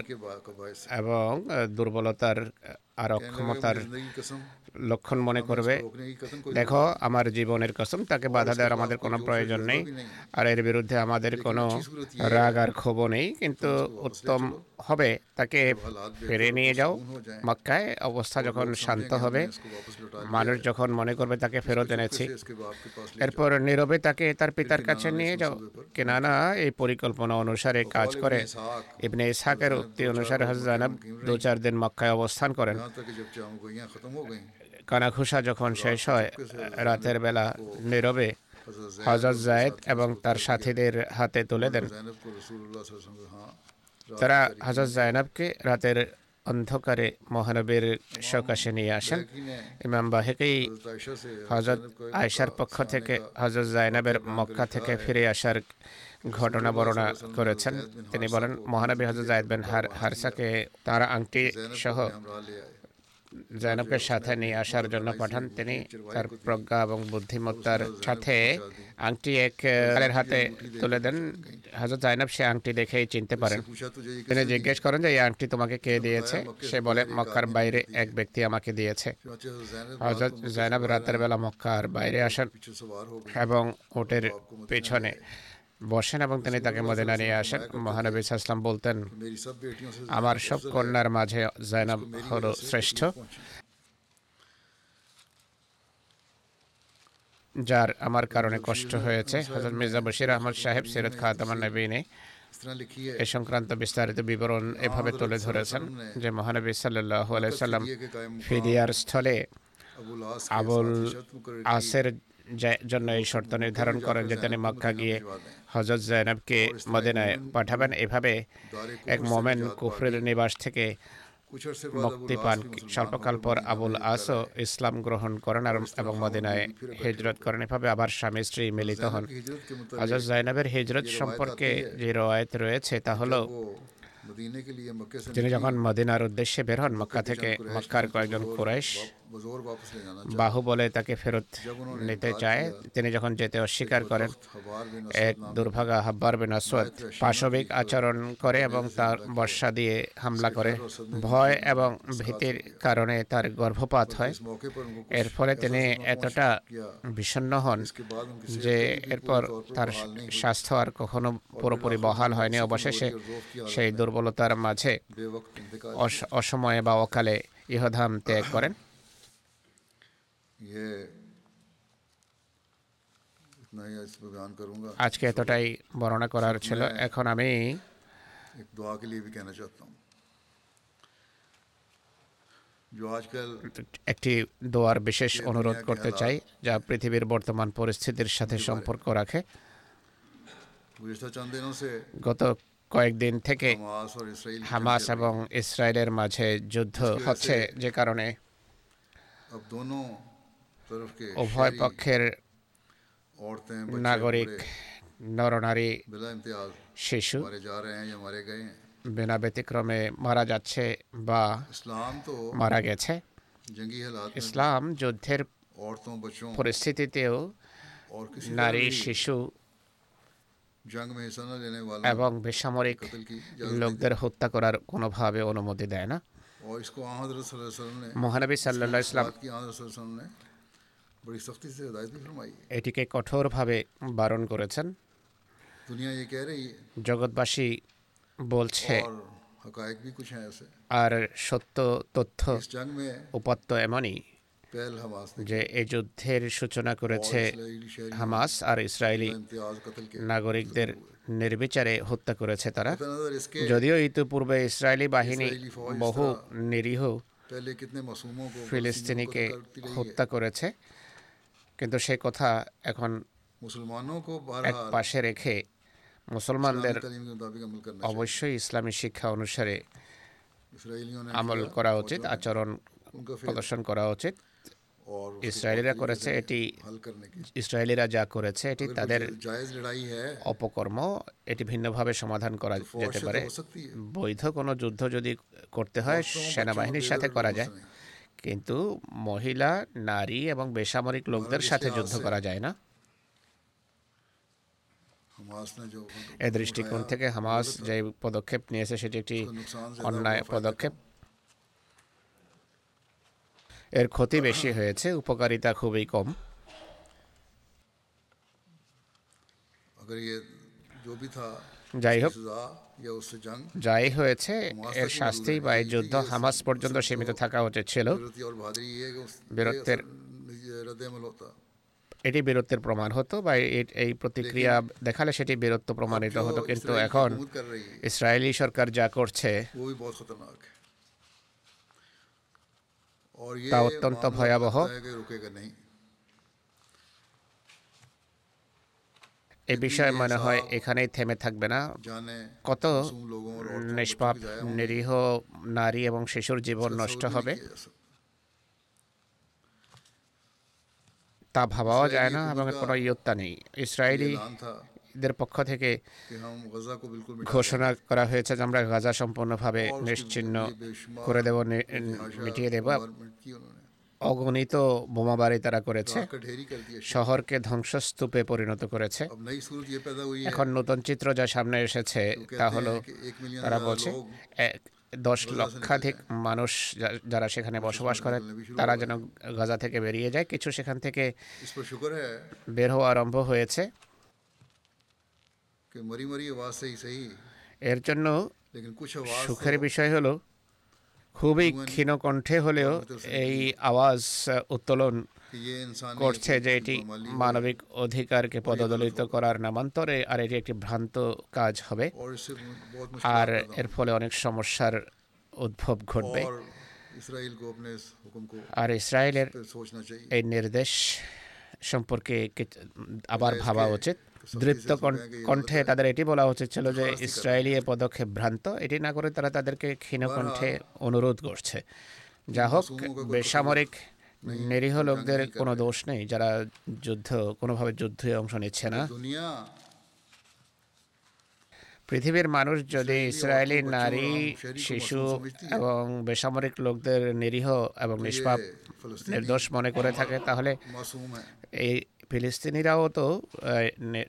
এবং দুর্বলতার আর অক্ষমতার লক্ষণ মনে করবে। দেখো আমার জীবনের কসম তাকে বাধা দেওয়ার আমাদের কোনো প্রয়োজন নেই। আর এর বিরুদ্ধে আমাদের কোনো রাগ আর ক্ষোভ নেই। কিন্তু উত্তম হবে তাকে ফেরে নিয়ে যাও। মক্কায় অবস্থা যখন শান্ত হবে মানুষ যখন মনে করবে তাকে ফেরত এনেছি এরপর নীরবে তাকে তার পিতার কাছে নিয়ে যাও। কেনানা এই পরিকল্পনা অনুসারে কাজ করে ইবনে ইসহাকের উক্তি অনুসারে হজরানাব দু চার দিন মক্কায় অবস্থান করেন। কানাখুসা যখন শেষ হয় রাতের বেলা নীরবে হজর জায়েদ এবং তার সাথীদের হাতে তুলে দেন। তারা হাজার জায়নাবকে রাতের অন্ধকারে মহানবীর সকাশে নিয়ে আসেন ইমাম বাহেকেই হজরত আয়সার পক্ষ থেকে হজরত জায়নাবের মক্কা থেকে ফিরে আসার ঘটনা বর্ণনা করেছেন তিনি বলেন মহানবী হজরত জায়দ বিন হারসাকে তার আংটি সহ জনকের সাথে নিয়ে আসার জন্য পাঠান তিনি। তার প্রজ্ঞা এবং বুদ্ধিমত্তার সাথে আংটি এক কালের হাতে তুলে দেন। হাজর জাইনব সে আংটি দেখেই চিনতে পারেন। তিনি জিজ্ঞেস করেন যে, এই আংটি তোমাকে কে দিয়েছে? সে বলে, মক্কার বাইরে এক ব্যক্তি আমাকে দিয়েছে। হজরত জয়নব রাতের বেলা মক্কার বাইরে আসেন এবং ওটের পেছনে বসেন এবং তিনি তাকে মদিনা নিয়ে আসেন। মহানবী ইসলাম বলতেন আমার সব কন্যার মাঝে জয়নাব হল শ্রেষ্ঠ। যার আমার কারণে কষ্ট হয়েছে। হজরত মির্জা বশির আহমদ সাহেব সিরত খাতামান নবীনে এ সংক্রান্ত বিস্তারিত বিবরণ এভাবে তুলে ধরেছেন যে মহানবী সাল্লাহ আলাইসাল্লাম ফিদিয়ার স্থলে আবুল আসের জন্য এই শর্ত নির্ধারণ করেন যে তিনি মক্কা গিয়ে হজরত জয়নবকে মদিনায় পাঠাবেন। এভাবে এক মোমেন কুফরের নিবাস থেকে মুক্তি পান। স্বল্পকাল পর আবুল আসও ইসলাম গ্রহণ করেন এবং মদিনায় হিজরত করেন। এভাবে আবার স্বামী স্ত্রী মিলিত হন। হজরত জয়নবের হিজরত সম্পর্কে যে রয়েত রয়েছে তা হলো, তিনি যখন মদিনার উদ্দেশ্যে বের হন, মক্কা থেকে মক্কার কয়েকজন কুরাইশ বাহুবলে তাকে ফেরত নিতে চায় তিনি যখন যেতে অস্বীকার করেন এক দুর্ভাগা হাব্বার বিন আসওয়াদ পাশবিক আচরণ করে এবং তার বর্ষা দিয়ে হামলা করে। ভয় এবং ভীতির কারণে তার গর্ভপাত হয়। এর ফলে তিনি এতটা বিষণ্ণ হন যে এরপর তার স্বাস্থ্য আর কখনো পুরোপুরি বহাল হয়নি। অবশেষে সেই দুর্বলতার মাঝে অসময়ে বা অকালে ইহধাম ত্যাগ করেন। আজকে এতটাই বর্ণনা করার ছিল এখন আমি একটি দোয়ার বিশেষ অনুরোধ করতে চাই যা পৃথিবীর বর্তমান পরিস্থিতির সাথে সম্পর্ক রাখে। গত কয়েকদিন থেকে হামাস এবং ইসরায়েলের মাঝে যুদ্ধ হচ্ছে যে কারণে উভয় পক্ষের নাগরিক নরনারী শিশু বিনা ব্যতিক্রমে মারা যাচ্ছে বা মারা গেছে। ইসলাম যুদ্ধের পরিস্থিতিতেও নারী শিশু এবং বেসামরিক লোকদের হত্যা করার কোনোভাবে অনুমতি দেয় না। মহানবী সাল্লা ইসলাম এটিকে কঠোরভাবে বারণ করেছেন। জগৎবাসী বলছে আর সত্য তথ্য উপাত্ত এমনই যে এই যুদ্ধের সূচনা করেছে হামাস আর ইসরায়েলি নাগরিকদের নির্বিচারে হত্যা করেছে তারা। যদিও ইতিপূর্বে ইসরায়েলি বাহিনী বহু নিরীহ ফিলিস্তিনিকে হত্যা করেছে। কিন্তু সে কথা এখন এক পাশে রেখে মুসলমানদের অবশ্যই ইসলামী শিক্ষা অনুসারে আমল করা উচিত আচরণ প্রদর্শন করা উচিত। ইসরায়েলিরা করেছে এটি ইসরায়েলিরা যা করেছে এটি তাদের অপকর্ম এটি ভিন্নভাবে সমাধান করা যেতে পারে। বৈধ কোনো যুদ্ধ যদি করতে হয় সেনাবাহিনীর সাথে করা যায়। কিন্তু মহিলা নারী এবং বেসামরিক লোকদের সাথে যুদ্ধ করা যায় না। এ দৃষ্টিকোণ থেকে হামাস যে পদক্ষেপ নিয়েছে সেটি একটি অন্যায় পদক্ষেপ। এর ক্ষতি বেশি হয়েছে উপকারিতা খুবই কম। যাই হোক। যাই হয়েছে এর শাস্তি বা এই যুদ্ধ হামাস পর্যন্ত সীমিত থাকা উচিত ছিল। বীরত্বের এটি বীরত্বের প্রমাণ হতো বা এই প্রতিক্রিয়া দেখালে সেটি বীরত্ব প্রমাণিত হতো কিন্তু এখন ইসরায়েলি সরকার যা করছে তা অত্যন্ত ভয়াবহ। এ বিষয়ে মনে হয় এখানেই থেমে থাকবে না। কত নিষ্পাপ নিরীহ নারী এবং শিশুর জীবন নষ্ট হবে। তা ভাবাও যায় না এবং কোনো ইয়ত্তা নেই। ইসরায়েলিদের পক্ষ থেকে ঘোষণা করা হয়েছে যে আমরা গাজা সম্পূর্ণভাবে নিশ্চিন্ন করে দেব মিটিয়ে দেব। অগণিত বোমাবারি তারা করেছে। শহরকে ধ্বংসস্তূপে পরিণত করেছে। এখন নতুন চিত্র যা সামনে এসেছে তা হলো তারা বলছে দশ লক্ষাধিক মানুষ যারা সেখানে বসবাস করে তারা যেন গাজা থেকে বেরিয়ে যায়। কিছু সেখান থেকে বের হওয়া আরম্ভ হয়েছে। এর জন্য সুখের বিষয় হলো খুবই ক্ষীণ কণ্ঠে হলেও এই আওয়াজ উত্তোলন করছে যে এটি মানবিক অধিকারকে পদদলিত করার নামান্তরে আর এটি একটি ভ্রান্ত কাজ হবে। আর এর ফলে অনেক সমস্যার উদ্ভব ঘটবে। আর ইসরায়েলের এই নির্দেশ সম্পর্কে আবার ভাবা উচিত। দৃপ্ত কণ্ঠে তাদের এটি বলা উচিত ছিল যে ইসরায়েলি এ পদক্ষেপ ভ্রান্ত। এটি না করে তারা তাদেরকে ক্ষীণ কণ্ঠে অনুরোধ করছে। যা হোক বেসামরিক নিরীহ লোকদের কোনো দোষ নেই। যারা যুদ্ধ কোনোভাবে যুদ্ধে অংশ নিচ্ছে না। পৃথিবীর মানুষ যদি ইসরায়েলি নারী শিশু এবং বেসামরিক লোকদের নিরীহ এবং নিষ্পাপ নির্দোষ মনে করে থাকে তাহলে এই ফিলিস্তিনিরাও তো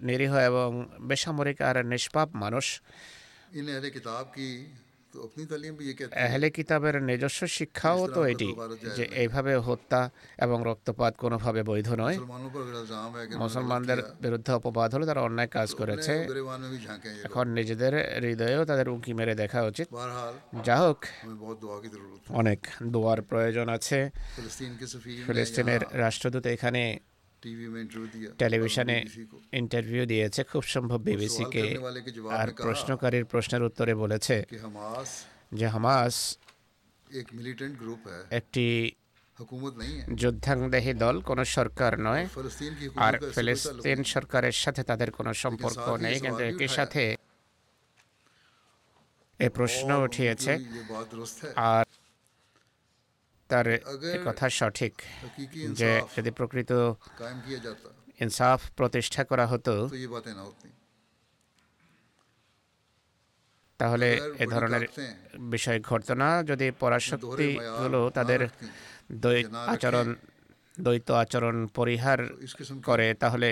নিরীহ এবং বেসামরিক আর নিষ্পাপ মানুষ। এহলে কিতাবের নিজস্ব শিক্ষাও তো এটি যে এইভাবে হত্যা এবং রক্তপাত কোনোভাবে বৈধ নয়। মুসলমানদের বিরুদ্ধে অপবাদ হলে তারা অন্যায় কাজ করেছে। এখন নিজেদের হৃদয়েও তাদের উঁকি মেরে দেখা উচিত। যা হোক অনেক দোয়ার প্রয়োজন আছে। ফিলিস্তিনের রাষ্ট্রদূত এখানে টেলিভিশনে ইন্টারভিউ দিয়েছে খুব সম্ভব বিবিসিকে আর প্রশ্নকারীর প্রশ্নের উত্তরে বলেছে যে হামাস একটি যোদ্ধাংদেহী দল কোনো সরকার নয় আর ফিলিস্তিন সরকারের সাথে তাদের কোনো সম্পর্ক নেই কিন্তু একই সাথে এ প্রশ্ন উঠিয়েছে আর তার কথা সঠিক যে যদি প্রকৃত ইনসাফ প্রতিষ্ঠা করা হতো তাহলে এ ধরনের বিষয় ঘটনা না। যদি পরাশক্তিগুলো তাদের দৈ আচরণ দ্বৈত আচরণ পরিহার করে তাহলে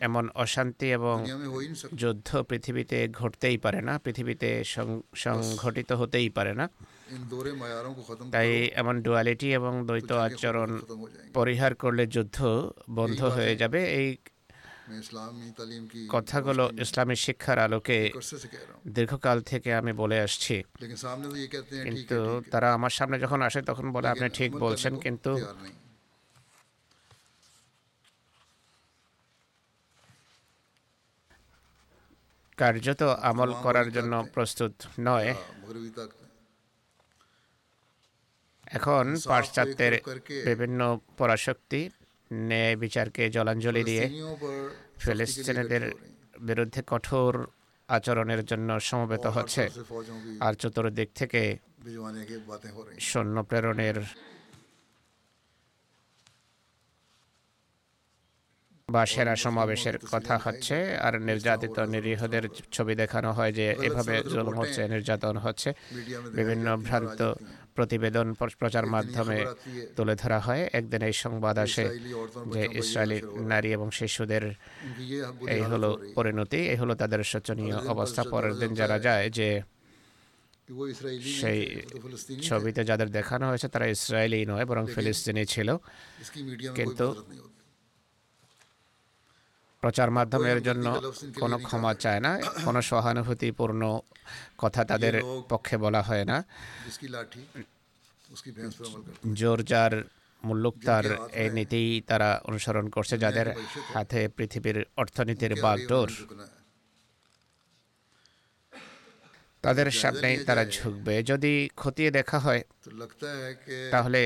এমন অশান্তি এবং যুদ্ধ পৃথিবীতে ঘটতেই পারে না পৃথিবীতে সংঘটিত হতেই পারে না। তাই এমন ডুয়ালিটি এবং দ্বৈত আচরণ পরিহার করলে যুদ্ধ বন্ধ হয়ে যাবে। এই কথাগুলো ইসলামী শিক্ষার আলোকে দীর্ঘকাল থেকে আমি বলে আসছি। কিন্তু তারা আমার সামনে যখন আসে তখন বলে আপনি ঠিক বলছেন কিন্তু কার্যত আমল করার জন্য প্রস্তুত নয়। এখন পাশ্চাত্যের বিভিন্ন পরাশক্তি ন্যায় বিচারকে জলাঞ্জলি দিয়ে ফিলিস্তিনিদের বিরুদ্ধে কঠোর আচরণের জন্য সমবেত হচ্ছে। আর চতুর্দিক থেকে সৈন্য প্রেরণের বা সেরা সমাবেশের কথা হচ্ছে। আর নির্যাতিত নিরীহদের ছবি দেখানো হয় যে এভাবে জুলুম হচ্ছে, নির্যাতন হচ্ছে। বিভিন্ন ভ্রান্ত প্রতিবেদন প্রচার মাধ্যমে তুলে ধরা হয়। একদিন এই সংবাদ আসে যে ইসরায়েলি নারী এবং শিশুদের এই হলো পরিণতি, এই হলো তাদের শোচনীয় অবস্থা। পরের দিন যারা যায় যে সেই ছবিতে যাদের দেখানো হয়েছে তারা ইসরায়েলি নয়, বরং ফিলিস্তিনি ছিল। কিন্তু প্রচার মাধ্যমের জন্য কোনো ক্ষমা চায় না কোনো সহানুভূতিপূর্ণ কথা তাদের পক্ষে বলা হয় না। জোর যার মুল্লুক তার এই নীতি তারা অনুসরণ করছে যাদের হাতে পৃথিবীর অর্থনীতির বাগডোর তাদের সামনে তারা ঝুঁকবে। যদি খতিয়ে দেখা হয় তাহলে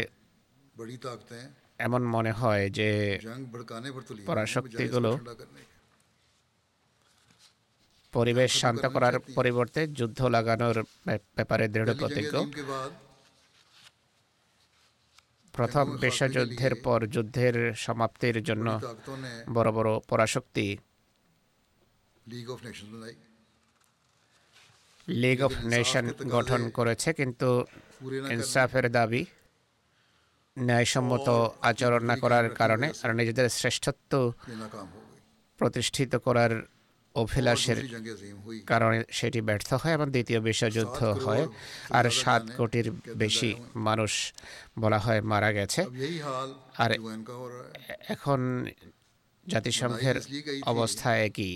এমন মনে হয় যে পরাশক্তিগুলো পরিবেশ শান্ত করার পরিবর্তে যুদ্ধ লাগানোর ব্যাপারে দৃঢ় প্রতিজ্ঞ। প্রথম বিশ্বযুদ্ধের পর যুদ্ধের সমাপ্তির জন্য বড় বড় পরাশক্তি। লিগ অফ নেশন গঠন করেছে কিন্তু ইনসাফের দাবি। ন্যায়সম্মত আচরণ না করার কারণে আর নিজেদের শ্রেষ্ঠত্ব প্রতিষ্ঠিত করার অভিলাষের কারণে সেটি ব্যর্থ হয় এবং দ্বিতীয় বিশ্বযুদ্ধ হয়। আর সাত কোটির বেশি মানুষ বলা হয় মারা গেছে। আর এখন জাতিসংঘের অবস্থা একই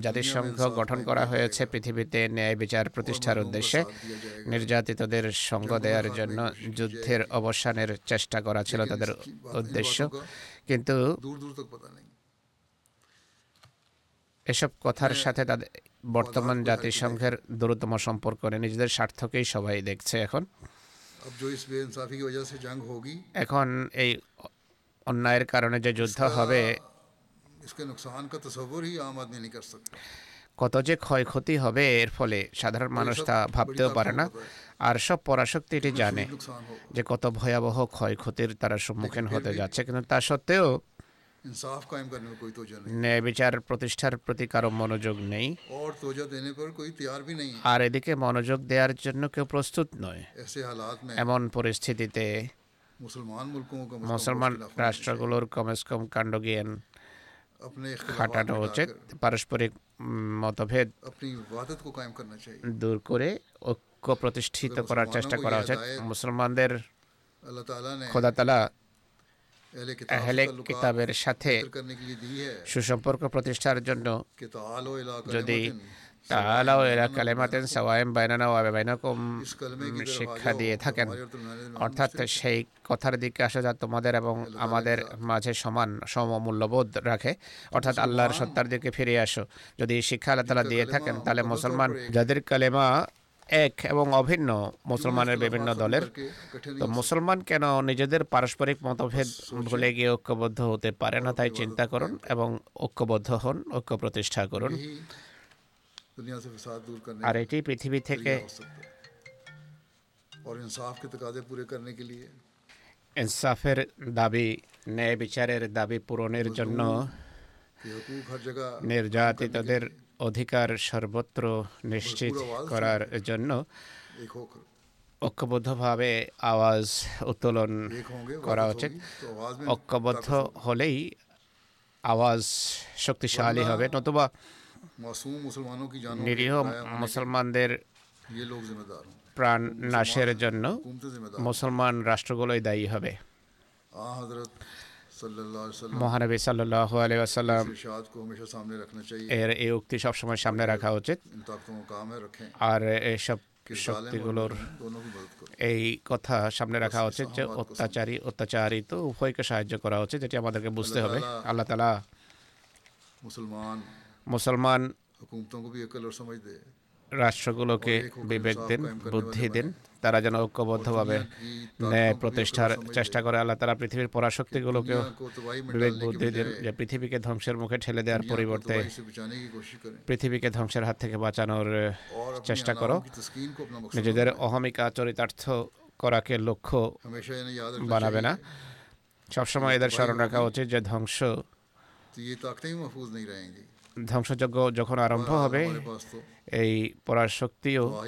জাতিসংঘ গঠন করা হয়েছে পৃথিবীতে ন্যায় বিচার প্রতিষ্ঠার উদ্দেশ্যে? নির্যাতিতদের সঙ্গ দেওয়ার জন্য যুদ্ধের অবসানের চেষ্টা করা ছিল তাদের উদ্দেশ্য। কিন্তু এসব কথার সাথে তাদের বর্তমান জাতিসংঘের দ্রুততম সম্পর্ক নেই। নিজেদের স্বার্থকেই সবাই দেখছে এখন। এখন এই অন্যায়ের কারণে যে যুদ্ধ হবে কত যে ক্ষয়ক্ষতি হবে এর ফলে সাধারণ মানুষ তা ভাবতেও পারে না। আর সব পরাশক্তি এটি জানে যে কত ভয়াবহ ক্ষয়ক্ষতির তারা সম্মুখীন হতে যাচ্ছে। কিন্তু তা সত্ত্বেও ন্যায় বিচার প্রতিষ্ঠার প্রতি কারও মনোযোগ নেই। আর এদিকে মনোযোগ দেওয়ার জন্য কেউ প্রস্তুত নয়। এমন পরিস্থিতিতে মুসলমান রাষ্ট্রগুলোর কমেস কম কাণ্ড জ্ঞান খাটানো উচিত পারস্পরিক মতভেদ দূর করে ঐক্য প্রতিষ্ঠিত করার চেষ্টা করা উচিত মুসলমানদের খোদা তালা আহলে কিতাবের সাথে সুসম্পর্ক প্রতিষ্ঠার জন্য যদি তাহলেও এরা কালেমাতেন সাওয়ায়েম বায়নানা বায়নাকম শিক্ষা দিয়ে থাকেন। অর্থাৎ সেই কথার দিকে আসা যা তোমাদের এবং আমাদের মাঝে সমান সমমূল্যবোধ রাখে। অর্থাৎ আল্লাহর সত্তার দিকে ফিরে আসো। যদি শিক্ষা আল্লাহ তালা দিয়ে থাকেন, তাহলে মুসলমান যাদের কালেমা এক এবং অভিন্ন মুসলমানের বিভিন্ন দলের, তো মুসলমান কেন নিজেদের পারস্পরিক মতভেদ ভুলে গিয়ে ঐক্যবদ্ধ হতে পারে না, তাই চিন্তা করুন এবং ঐক্যবদ্ধ হন, ঐক্য প্রতিষ্ঠা করুন। আর এটি পৃথিবী থেকে ইনসাফের দাবি ন্যায় বিচারের দাবি পূরণের জন্য নির্যাতিতদের অধিকার সর্বত্র নিশ্চিত করার জন্য ঐক্যবদ্ধভাবে আওয়াজ উত্তোলন করা উচিত ঐক্যবদ্ধ হলেই আওয়াজ শক্তিশালী হবে নতুবা নিরীহ মুসলমানদের প্রাণ নাশের জন্য মুসলমান রাষ্ট্রগুলোই দায়ী হবে মহানবী সাল্লাহ আলি এর এই উক্তি সবসময় সামনে রাখা উচিত আর এসব শক্তিগুলোর এই কথা সামনে রাখা উচিত যে অত্যাচারী অত্যাচারিত উভয়কে সাহায্য করা উচিত যেটি আমাদেরকে বুঝতে হবে আল্লাহ তালা মুসলমান মুসলমান রাষ্ট্রগুলোকে বিবেক দেন, বুদ্ধি দেন, তারা যেন ঐক্যবদ্ধভাবে ন্যায় প্রতিষ্ঠার চেষ্টা করে। আল্লাহ তারা পৃথিবীর পরাশক্তিগুলোকেও বিবেক বুদ্ধি দেন যে পৃথিবীকে ধ্বংসের মুখে ঠেলে দেওয়ার পরিবর্তে পৃথিবীকে ধ্বংসের হাত থেকে বাঁচানোর চেষ্টা করো। নিজেদের অহমিকা চরিতার্থ করাকে লক্ষ্য বানাবে না। সবসময় এদের স্মরণ রাখা উচিত যে ধ্বংস ধ্বংসযজ্ঞ যখন আরম্ভ হবে এই পড়ার শক্তিও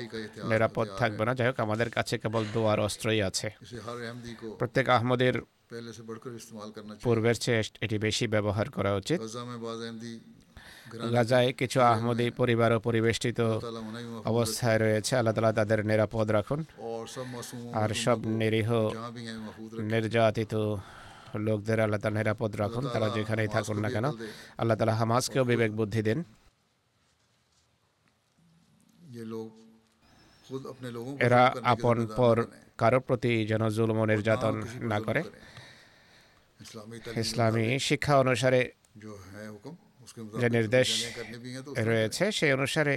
নিরাপদ থাকবে না। যাই হোক আমাদের কাছে কেবল দোয়ার অস্ত্রই আছে। প্রত্যেক আহমদের পূর্বের চেয়ে এটি বেশি ব্যবহার করা উচিত। গাজায় কিছু আহমদি পরিবার ও পরিবেষ্টিত অবস্থায় রয়েছে। আল্লাহ তালা তাদের নিরাপদ রাখুন। আর সব নিরীহ নির্যাতিত লোকদের আল্লাহ তালা নিরাপদ রাখুন তারা যেখানেই থাকুন না কেন আল্লাহ তালা হামাজকেও বিবেক বুদ্ধি দেন। এরা আপন পর কারও প্রতি যেন জুলম নির্যাতন না করে। ইসলামী শিক্ষা অনুসারে যে নির্দেশ রয়েছে সেই অনুসারে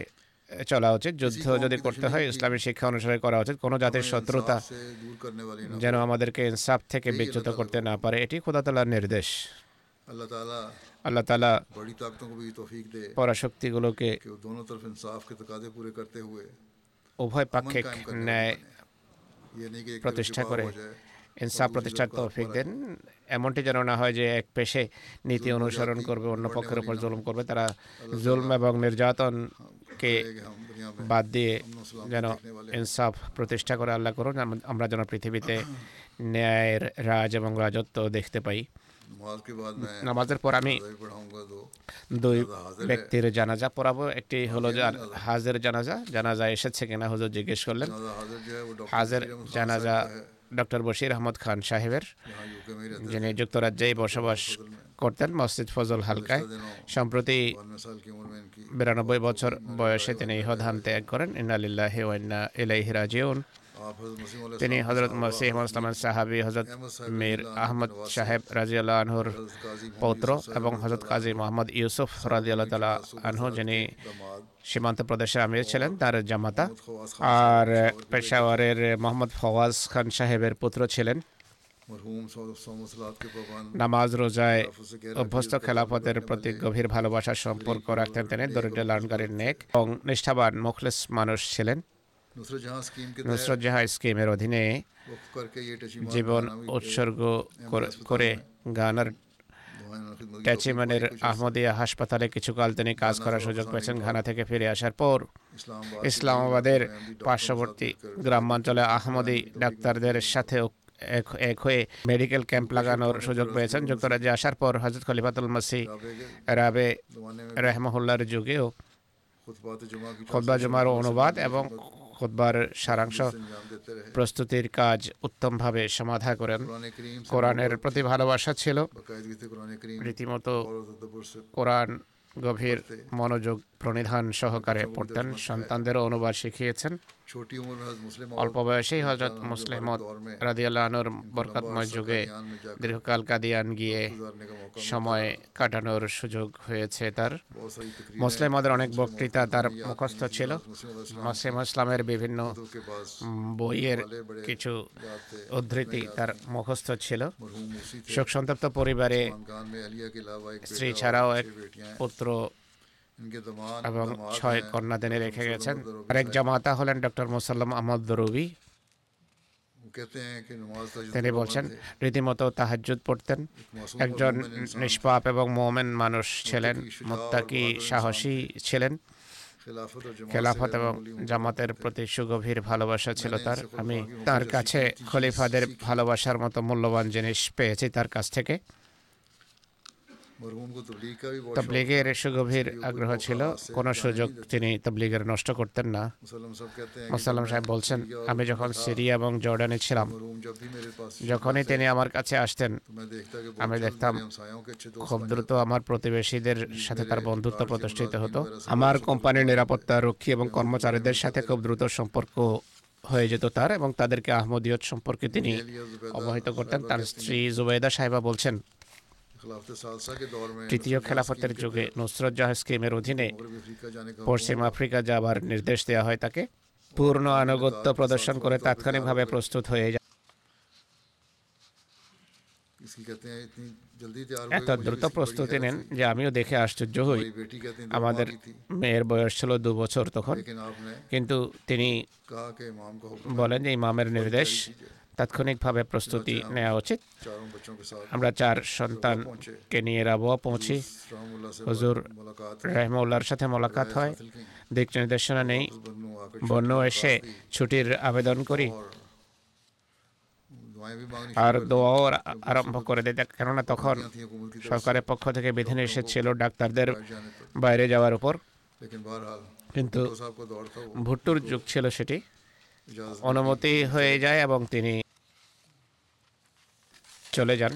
চলা উচিত। যুদ্ধ যদি করতে হয় ইসলামের শিক্ষা অনুসারে করা উচিত। কোনো জাতির শত্রুতা যেন আমাদেরকে ইনসাফ থেকে বিচ্যুত করতে না পারে এটি খোদা তালার নির্দেশ। আল্লাহ তালা পরাশক্তিগুলোকে উভয় পাক্ষিক ন্যায় প্রতিষ্ঠা করে। ইনসাফ প্রতিষ্ঠার তৌফিক দেন। এমনটি যেন না হয় যে এক পেশে নীতি অনুসরণ করবে অন্য পক্ষের উপর জুলুম করবে তারা জুলম এবং নির্যাতন আমাদেরকে বাদ দিয়ে যেন ইনসাফ প্রতিষ্ঠা করে আল্লাহ করুন। আমরা যেন পৃথিবীতে ন্যায়ের, রাজ এবং রাজত্ব দেখতে পাই। নামাজের পর আমি দুই ব্যক্তির জানাজা পড়াবো। একটি হলো হাজের জানাজা। জানাজা এসেছে কিনা হুজুর জিজ্ঞেস করলেন। হাজের জানাজা ডক্টর বশির আহমদ খান সাহেবের, যিনি যুক্তরাজ্যে বসবাস করতেন মসজিদ ফজল হালকায়। সম্প্রতি বিরানব্বই বছর বয়সে তিনি ইহধাম ত্যাগ করেন। ইনালিল্লাহ ওয়ান্না ইলাইহি রাজিউন। তিনি হজরত মসিহ সাহাবি হজরত মীর আহমদ সাহেব রাজিউল্লাহ আনহুর পৌত্র এবং হজরত কাজী মোহাম্মদ ইউসুফ রাজিউল্লাহ তালা আনহু, যিনি সীমান্ত প্রদেশের আমির ছিলেন, তার জামাতা। আর পেশাওয়ারের মোহাম্মদ ফওয়াজ খান সাহেবের পুত্র ছিলেন। নামাজ রোজায় অভ্যস্ত খেলাফতের প্রতি গভীর ভালোবাসার সম্পর্ক রাখতেন তিনি দরিদ্র লালনকারীর নেক এবং নিষ্ঠাবান মুখলেস মানুষ ছিলেন নুসরত জাহা স্কিমের অধীনে জীবন উৎসর্গ করে গানার ট্যাচিমানের আহমদিয়া হাসপাতালে কিছুকাল তিনি কাজ করার সুযোগ পেয়েছেন ঘানা থেকে ফিরে আসার পর ইসলামাবাদের পার্শ্ববর্তী গ্রামাঞ্চলে আহমদি ডাক্তারদের সাথেও এক হয়ে মেডিকেল ক্যাম্প লাগানোর সুযোগ পেয়েছেন যুক্তরাজ্যে আসার পর হজরত খলিফাতুল মাসি রাবে রহমহুল্লার যুগেও খোদ্া জুমার অনুবাদ এবং খোদ্বার সারাংশ প্রস্তুতির কাজ উত্তমভাবে সমাধা করেন। কোরআনের প্রতি ভালোবাসা ছিল। রীতিমতো কোরআন গভীর মনোযোগ প্রণিধান সহকারে পড়তেন। সন্তানদেরও অনুবাদ শিখিয়েছেন। অল্প বয়সেই হজরত মুসলিমত রাদিয়াল্লাহর বরকাতময় যুগে দীর্ঘকাল কাদিয়ান গিয়ে সময় কাটানোর সুযোগ হয়েছে তার। মুসলিমদের অনেক বক্তৃতা তার মুখস্থ ছিল। মুসলিম ইসলামের বিভিন্ন বইয়ের কিছু উদ্ধৃতি তার মুখস্থ ছিল। শোক সন্তপ্ত পরিবারে স্ত্রী ছাড়াও এক পুত্র এবং ছয় কন্যা দেনে রেখে গেছেন আরেক জামাতা হলেন ডক্টর মুসাল্লাম আহমদ রবি তিনি বলছেন রীতিমতো তাহাজুদ পড়তেন একজন নিষ্পাপ এবং মোমেন মানুষ ছিলেন মোত্তাকি সাহসী ছিলেন। খেলাফত এবং জামাতের প্রতি সুগভীর ভালোবাসা ছিল তার। আমি তার কাছে খলিফাদের ভালোবাসার মতো মূল্যবান জিনিস পেয়েছি তার কাছ থেকে। তবলিগের সুগভীর আগ্রহ ছিল। কোনো সুযোগ তিনি তবলিগের নষ্ট করতেন না। মুসাল্লাম সাহেব বলছেন আমি যখন সিরিয়া এবং জর্ডানে ছিলাম যখনই তিনি আমার কাছে আসতেন আমি দেখতাম খুব দ্রুত আমার প্রতিবেশীদের সাথে তার বন্ধুত্ব প্রতিষ্ঠিত হতো। আমার কোম্পানির নিরাপত্তা রক্ষী এবং কর্মচারীদের সাথে খুব দ্রুত সম্পর্ক হয়ে যেত তার এবং তাদেরকে আহমদীয়ত সম্পর্কে তিনি অবহিত করতেন। তার স্ত্রী জুবেদা সাহেবা বলছেন তৃতীয় খেলাফতের যুগে নুসরত জাহ স্কিমের অধীনে পশ্চিম আফ্রিকা যাবার নির্দেশ দেওয়া হয় তাকে পূর্ণ আনুগত্য প্রদর্শন করে তাৎক্ষণিকভাবে প্রস্তুত হয়ে যায় এত দ্রুত প্রস্তুতি নেন যে আমিও দেখে আশ্চর্য হই আমাদের মেয়ের বয়স ছিল দু বছর তখন কিন্তু তিনি বলেন যে ইমামের নির্দেশ তাৎক্ষণিকভাবে প্রস্তুতি নেওয়া উচিত। আমরা চার সন্তানকে নিয়ে রাবোয়া পৌঁছি। হুজুর রহমউল্লার সাথে মোলাকাত হয়। দিক নির্দেশনা নেই। বন্য এসে ছুটির আবেদন করি। আর দোয়াও আরম্ভ করে দেয় কেননা তখন সরকারের পক্ষ থেকে বিধিনিষেধ ছিল ডাক্তারদের বাইরে যাওয়ার উপর। কিন্তু ভুট্টুর যুগ ছিল সেটি। অনুমতি হয়ে যায় এবং তিনি চলে যান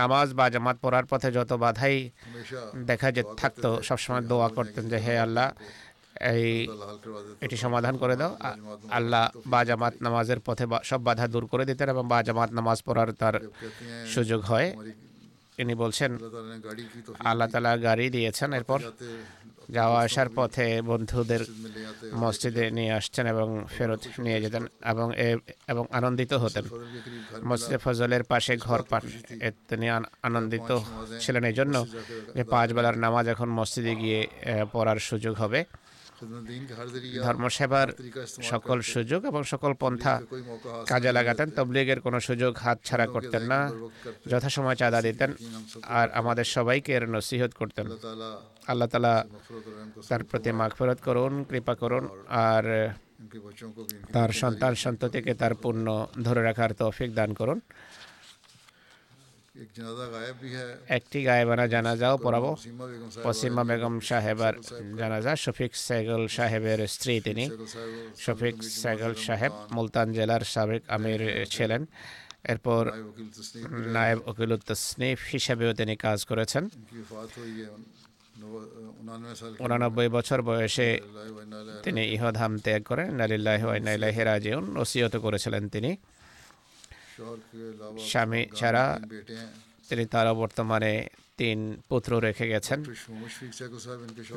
নামাজ বা জামাত পড়ার পথে যত বাধাই দেখা যে থাকতো সবসময় দোয়া করতেন যে হে আল্লাহ এই এটি সমাধান করে দাও আল্লাহ বা জামাত নামাজের পথে সব বাধা দূর করে দিতেন এবং বা জামাত নামাজ পড়ার তার সুযোগ হয় ইনি বলছেন আল্লাহ তালা গাড়ি দিয়েছেন এরপর যাওয়া আসার পথে বন্ধুদের মসজিদে নিয়ে আসছেন এবং ফেরত নিয়ে যেতেন এবং এবং আনন্দিত হতেন। মসজিদে ফজলের পাশে ঘর পান। তিনি আনন্দিত ছিলেন। এই জন্য যে পাঁচ বেলার নামাজ এখন মসজিদে গিয়ে পড়ার সুযোগ হবে। ধর্মসেবার সকল সুযোগ এবং সকল পন্থা কাজে লাগাতেন, তবলিগের কোনো সুযোগ হাতছাড়া করতেন না। যথাসময় চাঁদা দিতেন আর আমাদের সবাইকে এর নসিহত করতেন। আল্লাহ তালা তার প্রতি মাগফরত করুন, কৃপা করুন আর তার সন্তান সন্ততিকে তার পূর্ণ ধরে রাখার তৌফিক দান করুন। একটি গায়েবানা জানাজাও পড়াবো। পশ্চিমা বেগম সাহেবের জানাজা শফিক সেগল সাহেবের স্ত্রী তিনি। শফিক সেগল সাহেব মুলতান জেলার সাবেক আমির ছিলেন। এরপর নায়েব ওকিল তসনিফ হিসেবেও তিনি কাজ করেছেন। উনানব্বই বছর বয়সে তিনি ইহধাম ত্যাগ করেন। নালিল্লাহ রাজিউন। ওসিয়ত করেছিলেন তিনি। স্বামী ছাড়া তিনি তারা বর্তমানে তিন পুত্র রেখে গেছেন।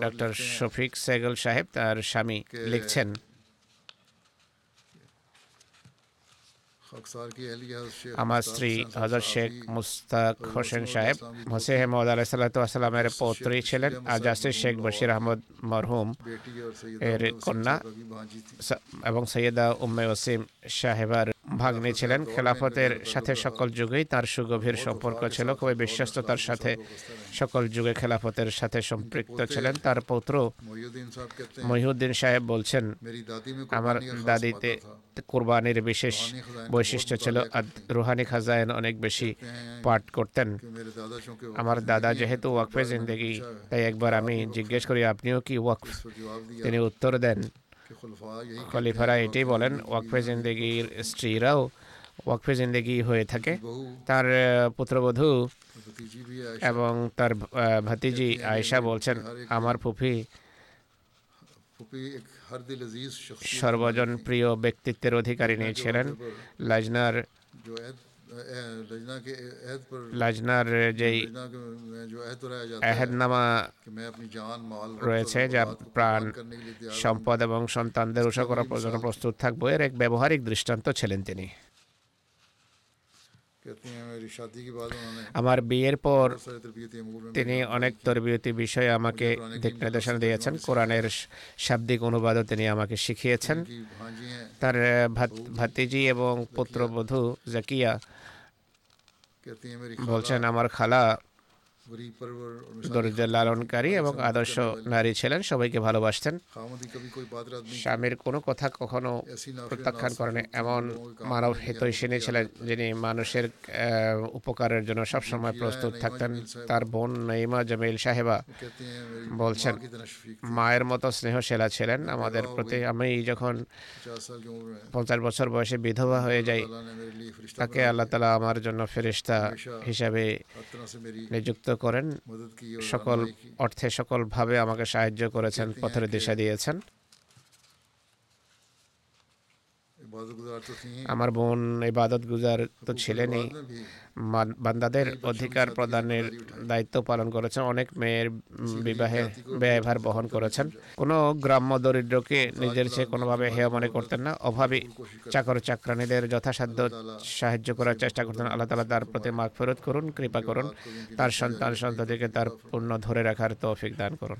ডক্টর শফিক সেগল সাহেব তার স্বামী লিখছেন। আমার স্ত্রী হজর শেখ মুস্তাক হোসেন সাহেব হোসেহ মহদ আলাহিসাল্লাতামের পৌত্রী ছিলেন আর জাস্টিস শেখ বশির আহমদ মরহুম এর কন্যা এবং সৈয়দা উম্মে ওসিম সাহেবার ভাগ নিয়েছিলেন খেলাফতের সাথে সকল যুগেই তার সুগভীর সম্পর্ক ছিল, খুবই বিশ্বস্ততার সাথে সকল যুগে খেলাফতের সাথে সম্পৃক্ত ছিলেন। তার পুত্র মহিউদ্দিন সাহেব বলছেন, আমার দাদিতে কুরবানির বিশেষ বৈশিষ্ট্য ছিল রুহানি খাজায়ন অনেক বেশি পাঠ করতেন। আমার দাদা যেহেতু ওয়াকফে জিন্দগি, তাই একবার আমি জিজ্ঞেস করি, আপনিও কি ওয়াকফ? তিনি উত্তর দেন খলিফারা এটাই বলেন ওয়াকফে জিন্দেগির স্ত্রীরাও ওয়াকফে জিন্দেগি হয়ে থাকে। তার পুত্রবধূ এবং তার ভাতিজি আয়েশা বলছেন, আমার ফুফি সর্বজন প্রিয় ব্যক্তিত্বের অধিকারী ছিলেন। লাজনার লাজনার যেই এহেদনামা রয়েছে, যা প্রাণ, সম্পদ এবং সন্তানদের উষা করার জন্য প্রস্তুত থাকব। এর এক ব্যবহারিক দৃষ্টান্ত ছিলেন তিনি। আমার বিয়ের পর তিনি অনেক তরবিয়তি বিষয়ে আমাকে দিক নির্দেশনা দিয়েছেন। কোরআনের শাব্দিক অনুবাদও তিনি আমাকে শিখিয়েছেন। তার ভাতিজি এবং পুত্রবধূ জাকিয়া বলছেন আমার খালা দরিদ্র লালনকারী এবং আদর্শ নারী ছিলেন সবাইকে ভালোবাসতেন। স্বামীর কোনো কথা কখনো প্রত্যাখ্যান করেন এমন মানব হিতৈষিনী ছিলেন যিনি মানুষের উপকারের জন্য সবসময় প্রস্তুত থাকতেন। তার বোন নঈমা জামিল সাহেবা বলছেন মায়ের মতো স্নেহশীলা ছিলেন আমাদের প্রতি। আমি যখন পঞ্চাশ বছর বয়সে বিধবা হয়ে যাই তাকে আল্লাহ তালা আমার জন্য ফেরিস্তা হিসাবে নিযুক্ত করেন সকল অর্থে সকলভাবে আমাকে সাহায্য করেছেন পথের দিশা দিয়েছেন। আমার বোন ইবাদত গুজার তো ছিলেনই বান্দাদের অধিকার প্রদানের দায়িত্ব পালন করেছেন। অনেক মেয়ের বিবাহে ব্যয়ভার বহন করেছেন। কোনো গ্রাম্য দরিদ্রকে নিজের চেয়ে কোনোভাবে হেয় মনে করতেন না। অভাবী চাকর চাকরানীদের যথাসাধ্য সাহায্য করার চেষ্টা করতেন। আল্লাহ তালা তার প্রতি মাগ ফেরত করুন কৃপা করুন। তার সন্তান সন্ততিকে তার পূর্ণ ধরে রাখার তৌফিক দান করুন।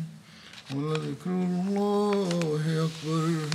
ولذكر الله أكبر